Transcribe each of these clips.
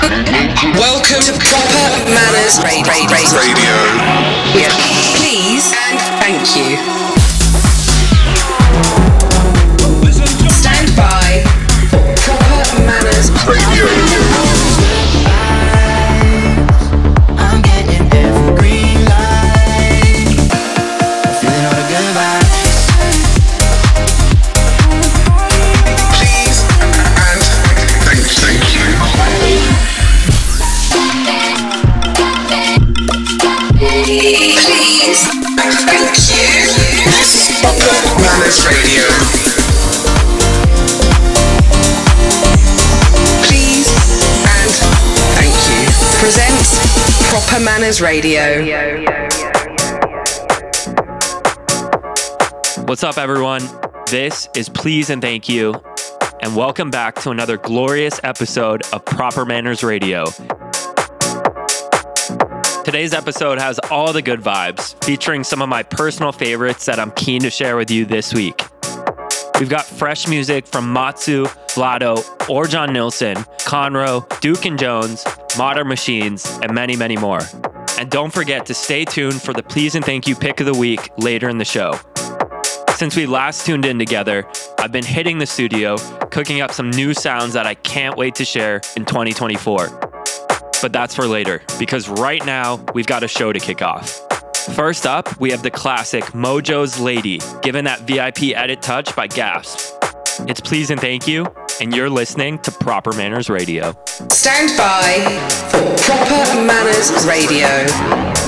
Welcome to Proper Manners Radio. Radio. Please and thank you. Stand by for Proper Manners Radio. Proper Radio. Please and thank you. Presents Proper Manners Radio. What's up, everyone? This is Please and Thank You, and welcome back to another glorious episode of Proper Manners Radio. Today's episode has all the good vibes, featuring some of my personal favorites that I'm keen to share with you this week. We've got fresh music from Matsu, Vlado, Orjan Nilsen, Conro, Duke and Jones, Modern Machines, and many, many more. And don't forget to stay tuned for the Please and Thank You pick of the week later in the show. Since we last tuned in together, I've been hitting the studio, cooking up some new sounds that I can't wait to share in 2024. But that's for later, because right now we've got a show to kick off. First up, we have the classic Modjo's Lady, given that VIP edit touch by Gasp. It's Please and Thank You, and you're listening to Proper Manners Radio. Stand by for Proper Manners Radio.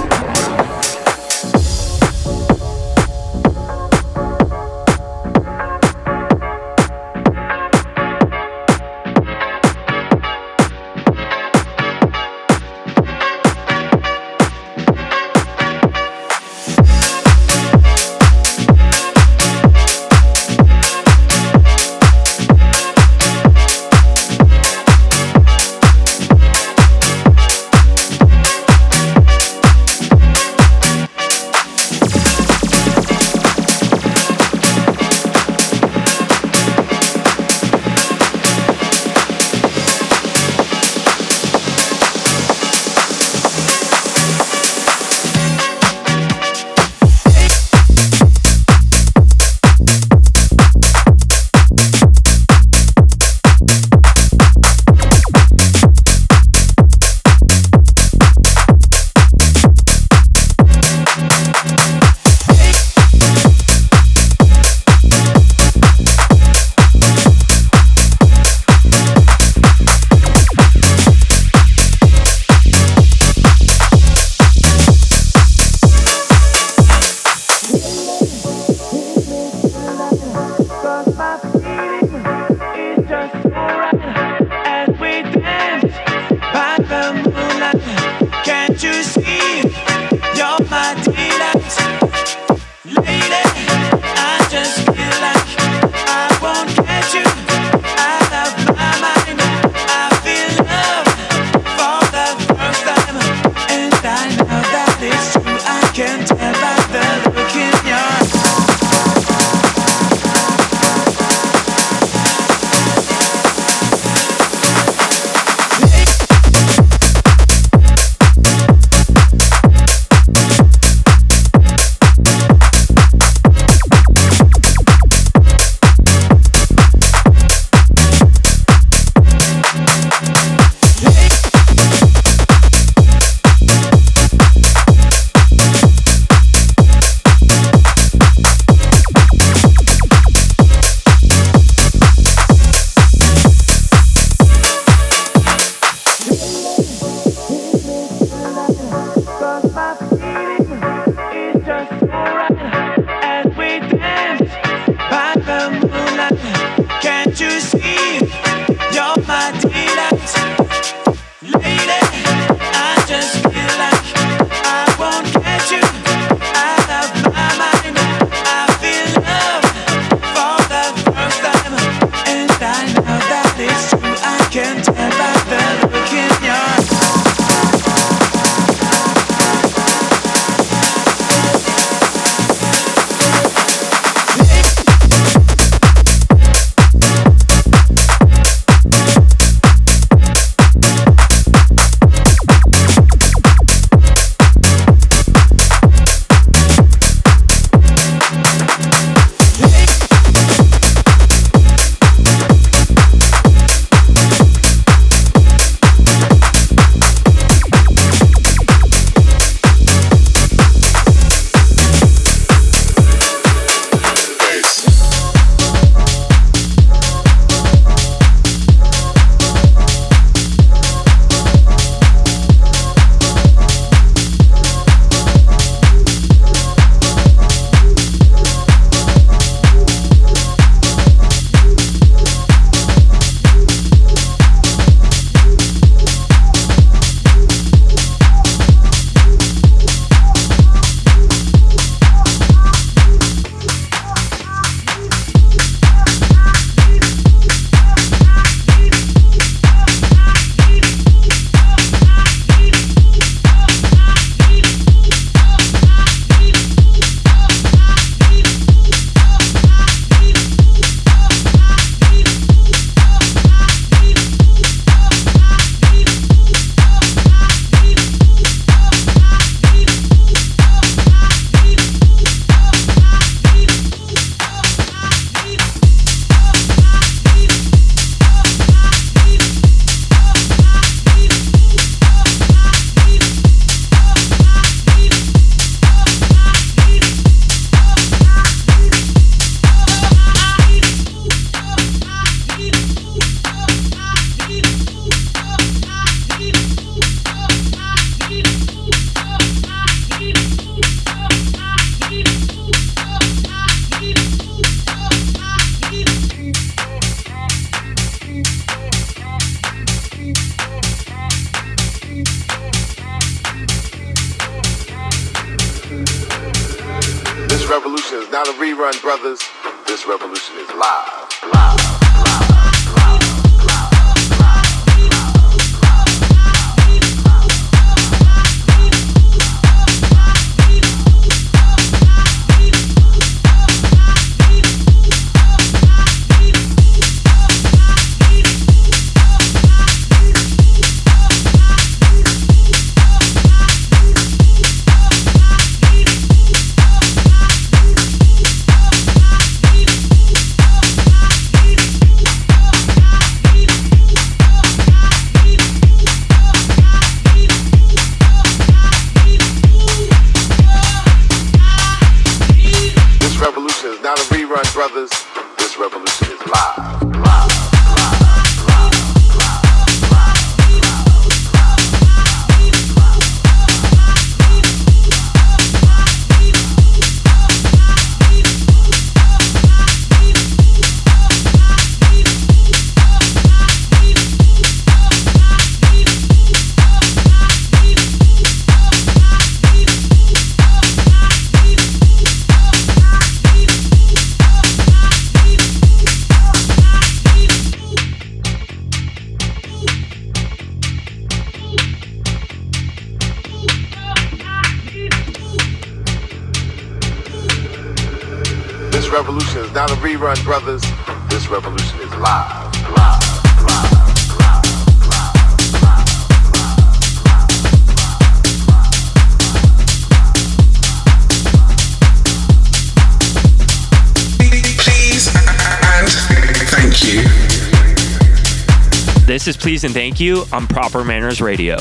You on Proper Manners Radio.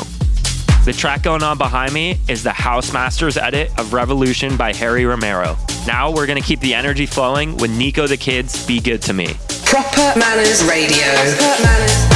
The track going on behind me is the House Masters edit of Revolution by Harry Romero. Now we're going to keep the energy flowing with Niko the Kids' Be Good to Me. Proper Manners Radio. Proper Manners.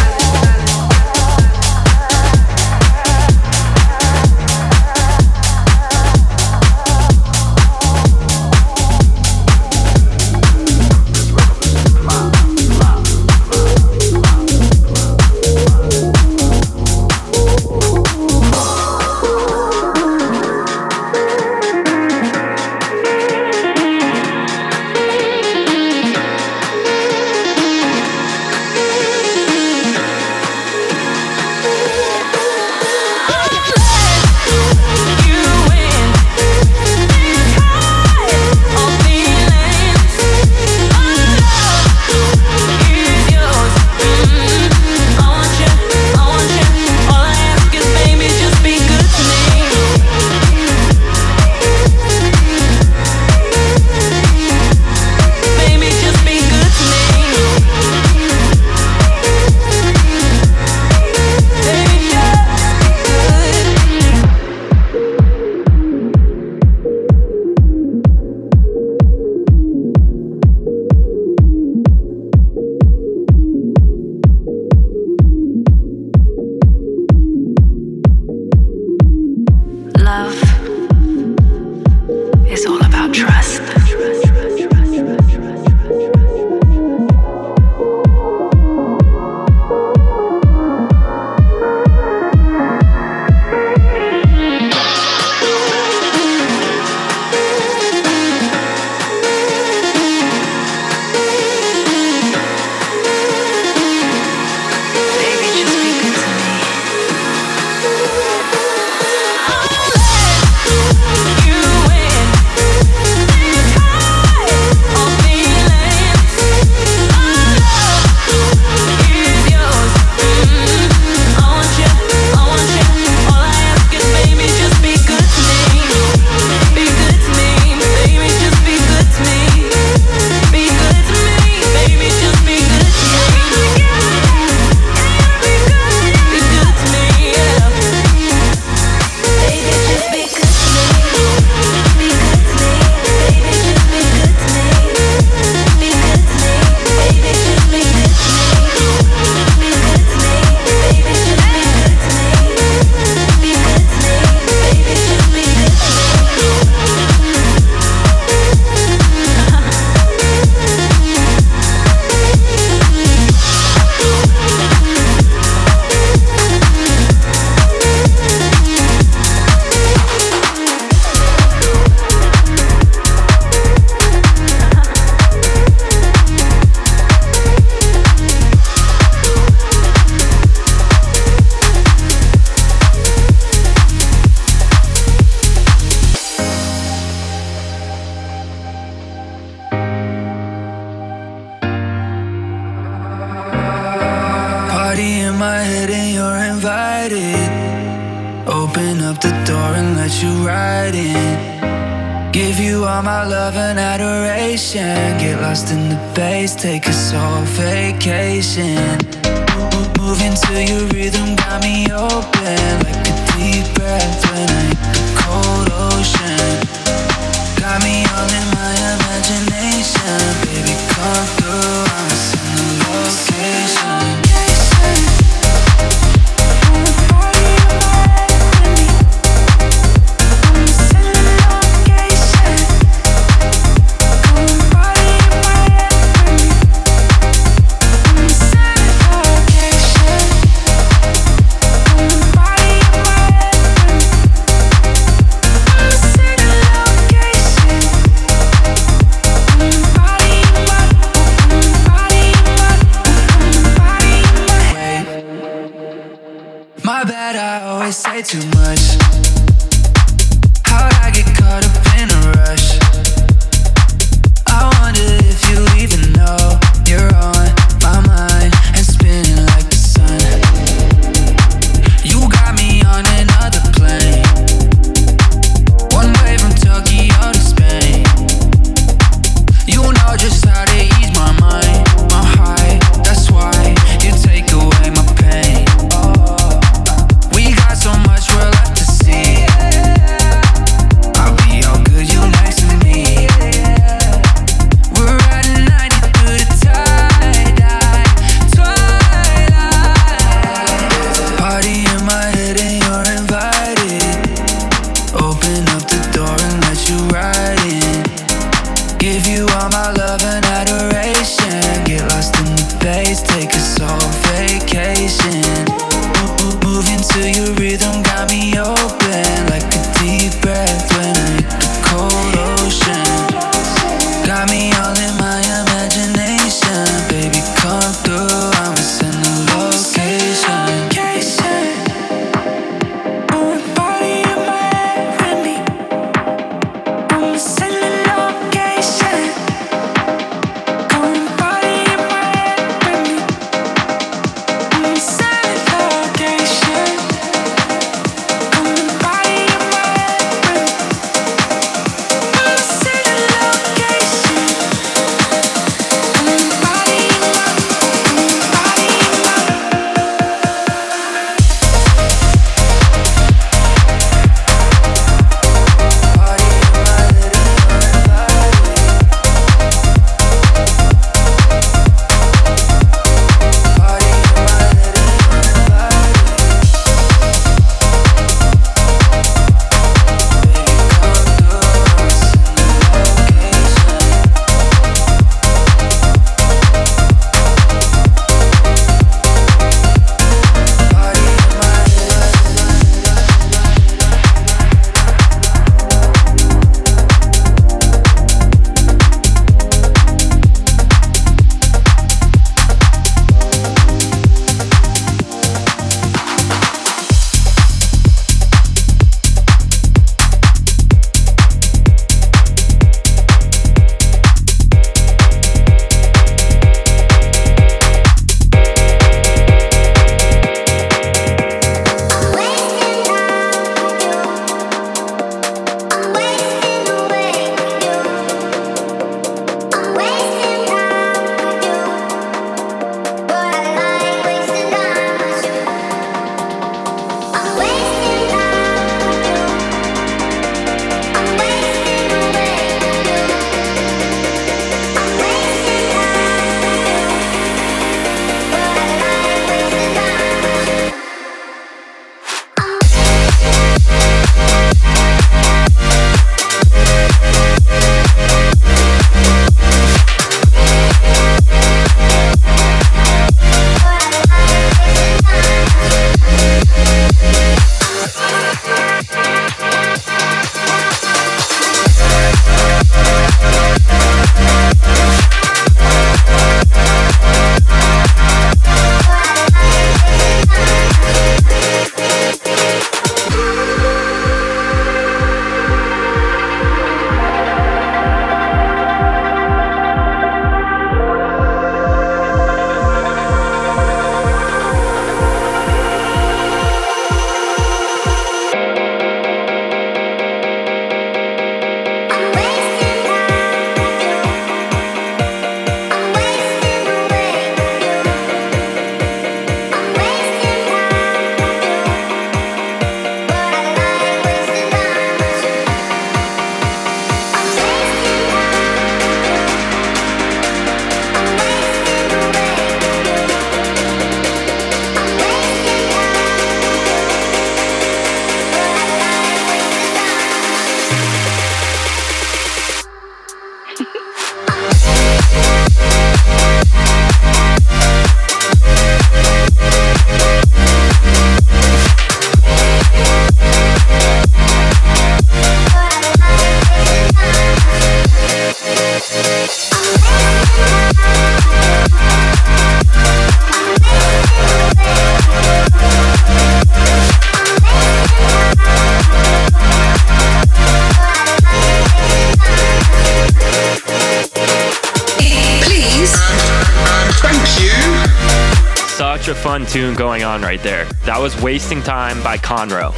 Going on right there. That was Wasting Time by Conro.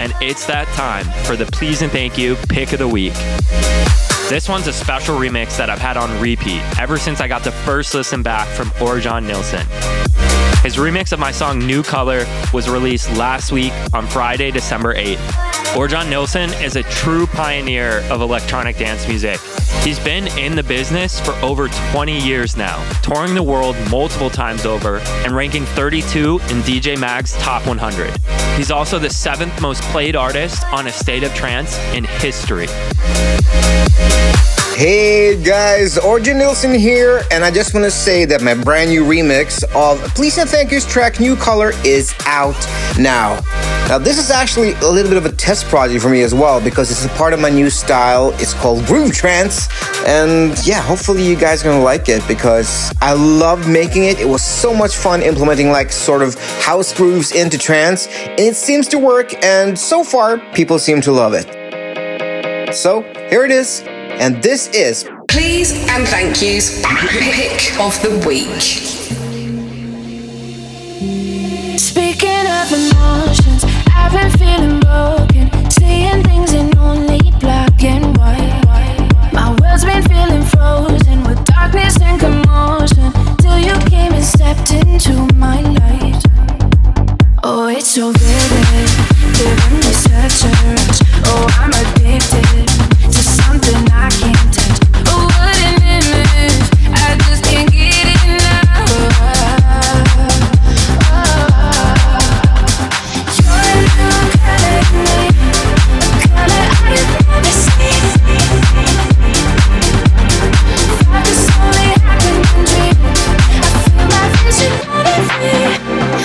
And it's that time for the please and thank you pick of the week. This one's a special remix that I've had on repeat ever since I got the first listen back from Orjan Nilsen. His remix of my song New Color was released last week on Friday, December 8th. Orjan Nilsen is a true pioneer of electronic dance music. He's been in the business for over 20 years now, touring the world multiple times over and ranking 32 in DJ Mag's Top 100. He's also the seventh most played artist on A State of Trance in history. Hey guys, Orjan Nilsen here, and I just want to say that my brand new remix of Please and Thank You's track New Color is out now. Now, this is actually a little bit of a test project for me as well because it's a part of my new style. It's called Groove Trance, and yeah, hopefully you guys are gonna like it because I love making it. It was so much fun implementing like sort of house grooves into trance, and it seems to work, and so far, people seem to love it. So, here it is and this is Please and Thank Yous Pick of the Week. Speaking of emotions, I've been feeling broken, seeing things in only black and white. My world's been feeling frozen with darkness and commotion till you came and stepped into my light. Oh, it's so vivid, giving me such a rush. Oh, I'm addicted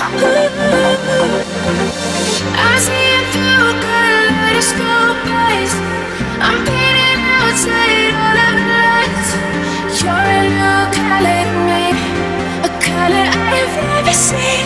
I see it through kaleidoscope eyes. I'm painting outside all of lights. You're a new color a color I've never seen.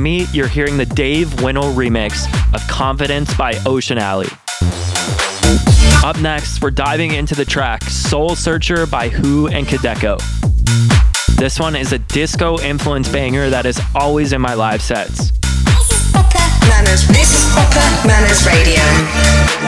Me, you're hearing the Dave Winnel remix of Confidence by Ocean Alley. Up next, we're diving into the track Soul Searcher by Who and Kadeko. This one is a disco influence banger that is always in my live sets. This is Proper Manners Radio.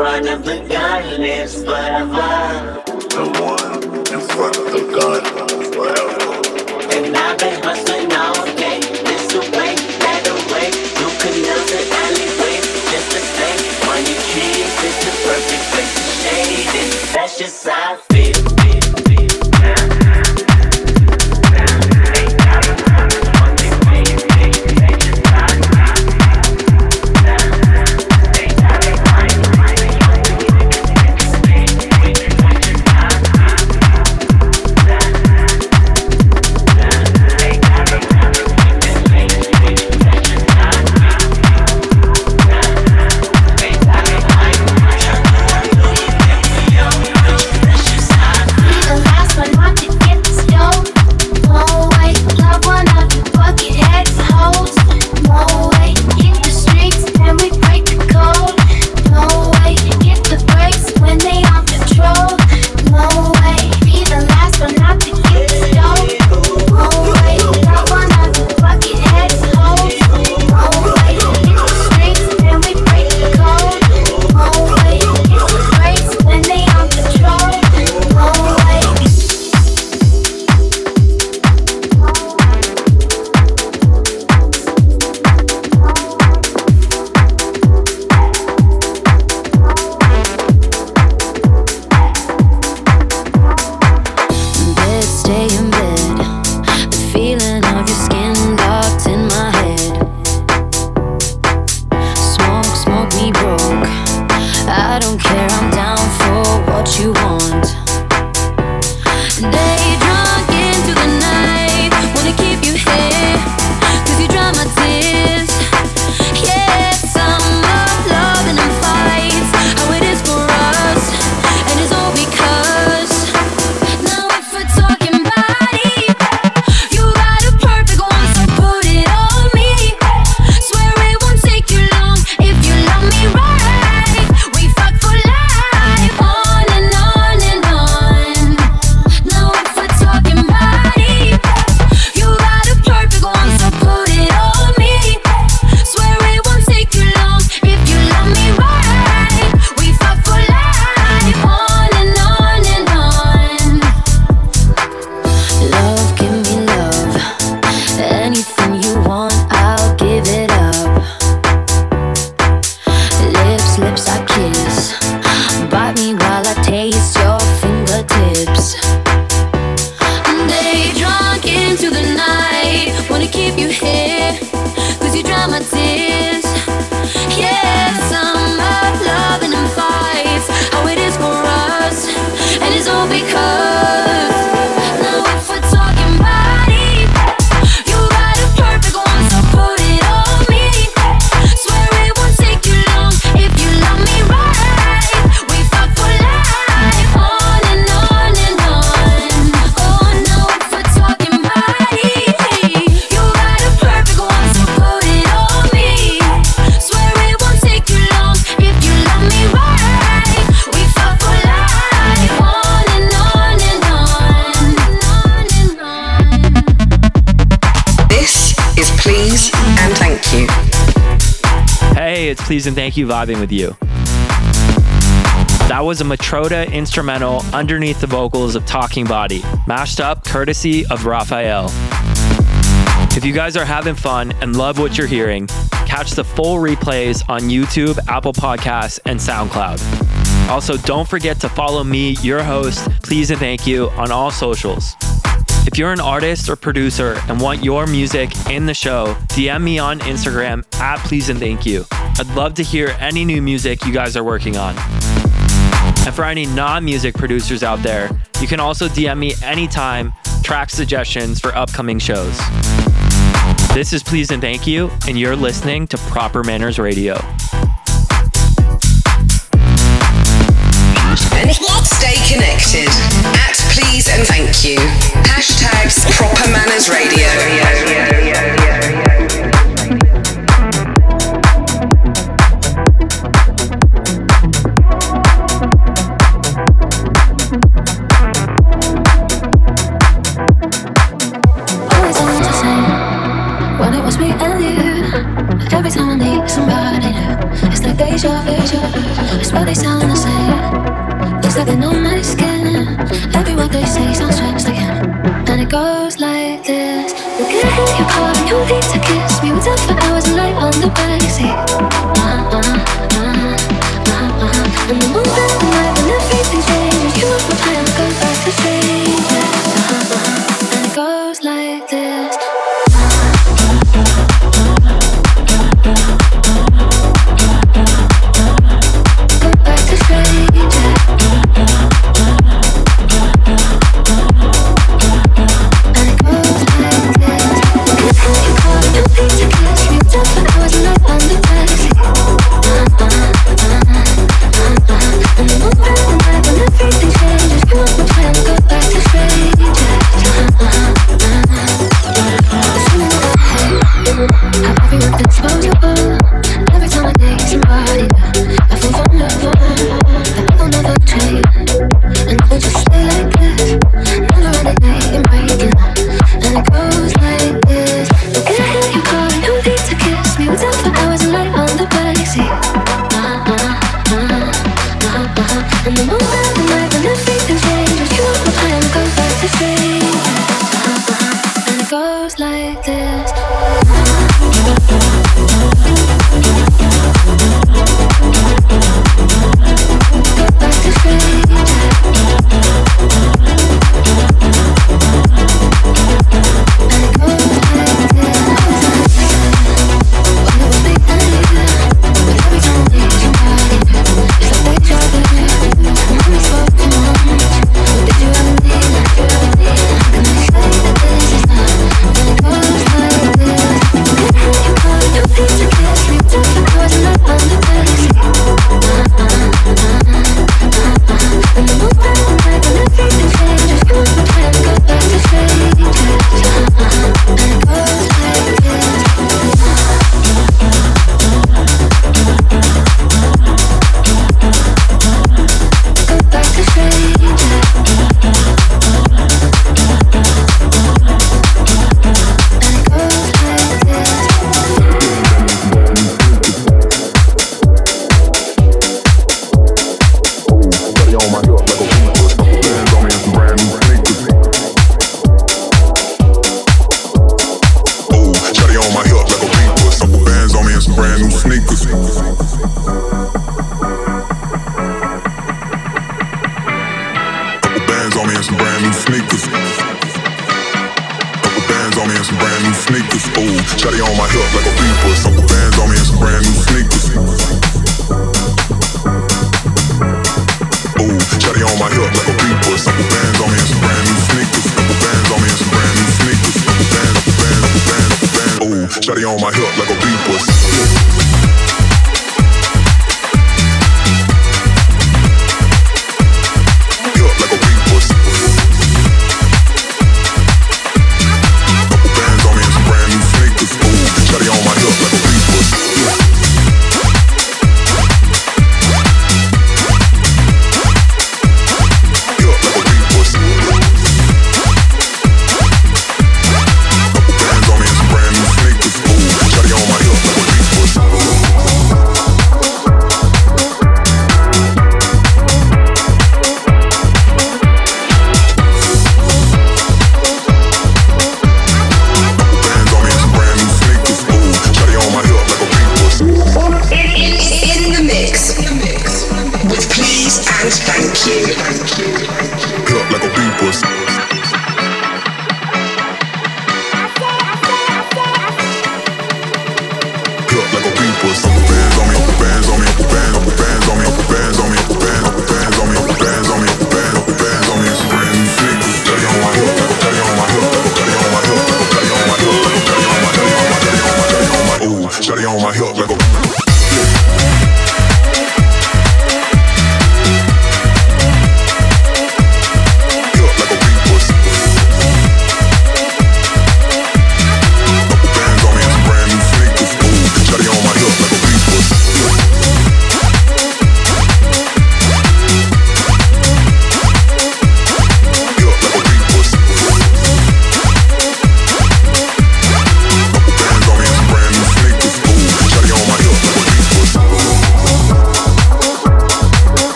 front of the taste your fingertips. please and thank you vibing with you. That was a Matroda instrumental underneath the vocals of Talking Body, mashed up courtesy of Raphael. If you guys are having fun and love what you're hearing, catch the full replays on YouTube, Apple Podcasts, and SoundCloud. Also, don't forget to follow me, your host, please and thank you, on all socials. If you're an artist or producer and want your music in the show, DM me on Instagram at please and thank you. I'd love to hear any new music you guys are working on. And for any non music producers out there, you can also DM me anytime track suggestions for upcoming shows. This is Please and Thank You, and you're listening to Proper Manners Radio. Stay connected at Please and Thank You. Hashtags Proper Manners Radio.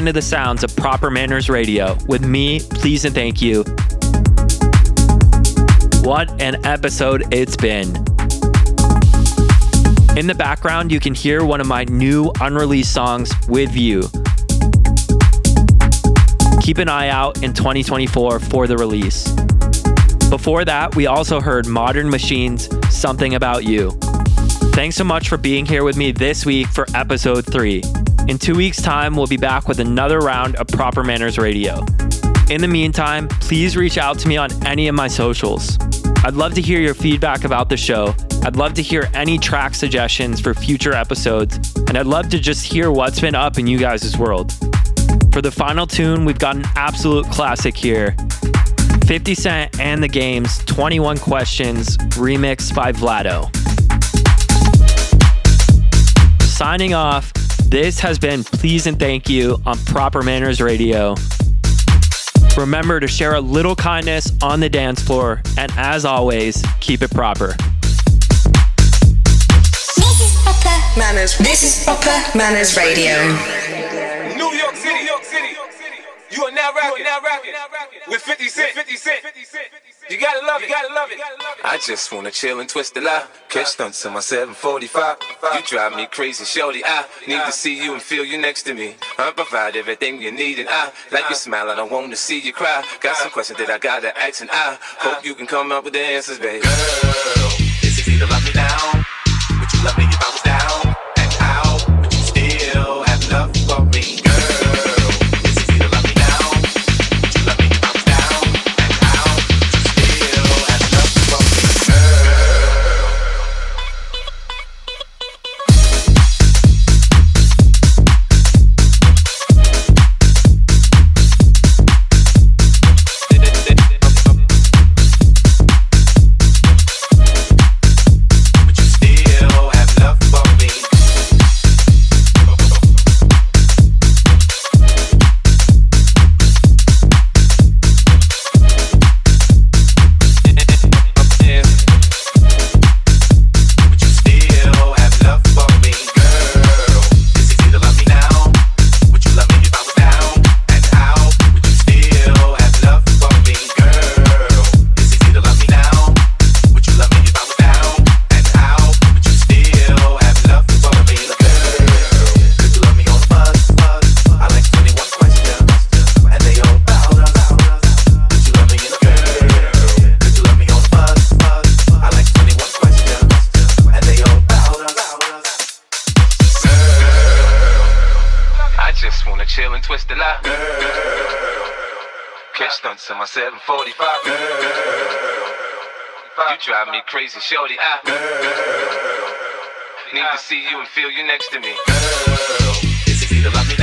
Into the sounds of Proper Manners Radio with me, please and thank you. What an episode it's been. In the background, you can hear one of my new unreleased songs, With You. Keep an eye out in 2024 for the release. Before that, we also heard Modern Machines, Something About You. Thanks so much for being here with me this week for episode three. In two weeks' time, we'll be back with another round of Proper Manners Radio. In the meantime, please reach out to me on any of my socials. I'd love to hear your feedback about the show. I'd love to hear any track suggestions for future episodes, and I'd love to just hear what's been up in you guys' world. For the final tune, we've got an absolute classic here 50 Cent and the Game's 21 Questions, remixed by Vlado. Signing off, this has been Please and Thank You on Proper Manners Radio. Remember to share a little kindness on the dance floor, and as always, keep it proper. This is Proper Manners. This is Proper Manners Radio. You are now rapping, now rapping with 50 Cent. 50 Cent. You gotta love it, you gotta love it. I just wanna chill and twist the lie. Catch stunts in my 745. You drive me crazy, shorty. I need to see you and feel you next to me. I provide everything you need, and I like your smile. I don't wanna see you cry. Got some questions that I gotta ask, and I hope you can come up with the answers, baby. Girl, it's easy to love me now. Would you love me Catch stunts in my 745. Girl, You drive me crazy, shorty. I need to see you and feel you next to me. It's easy love me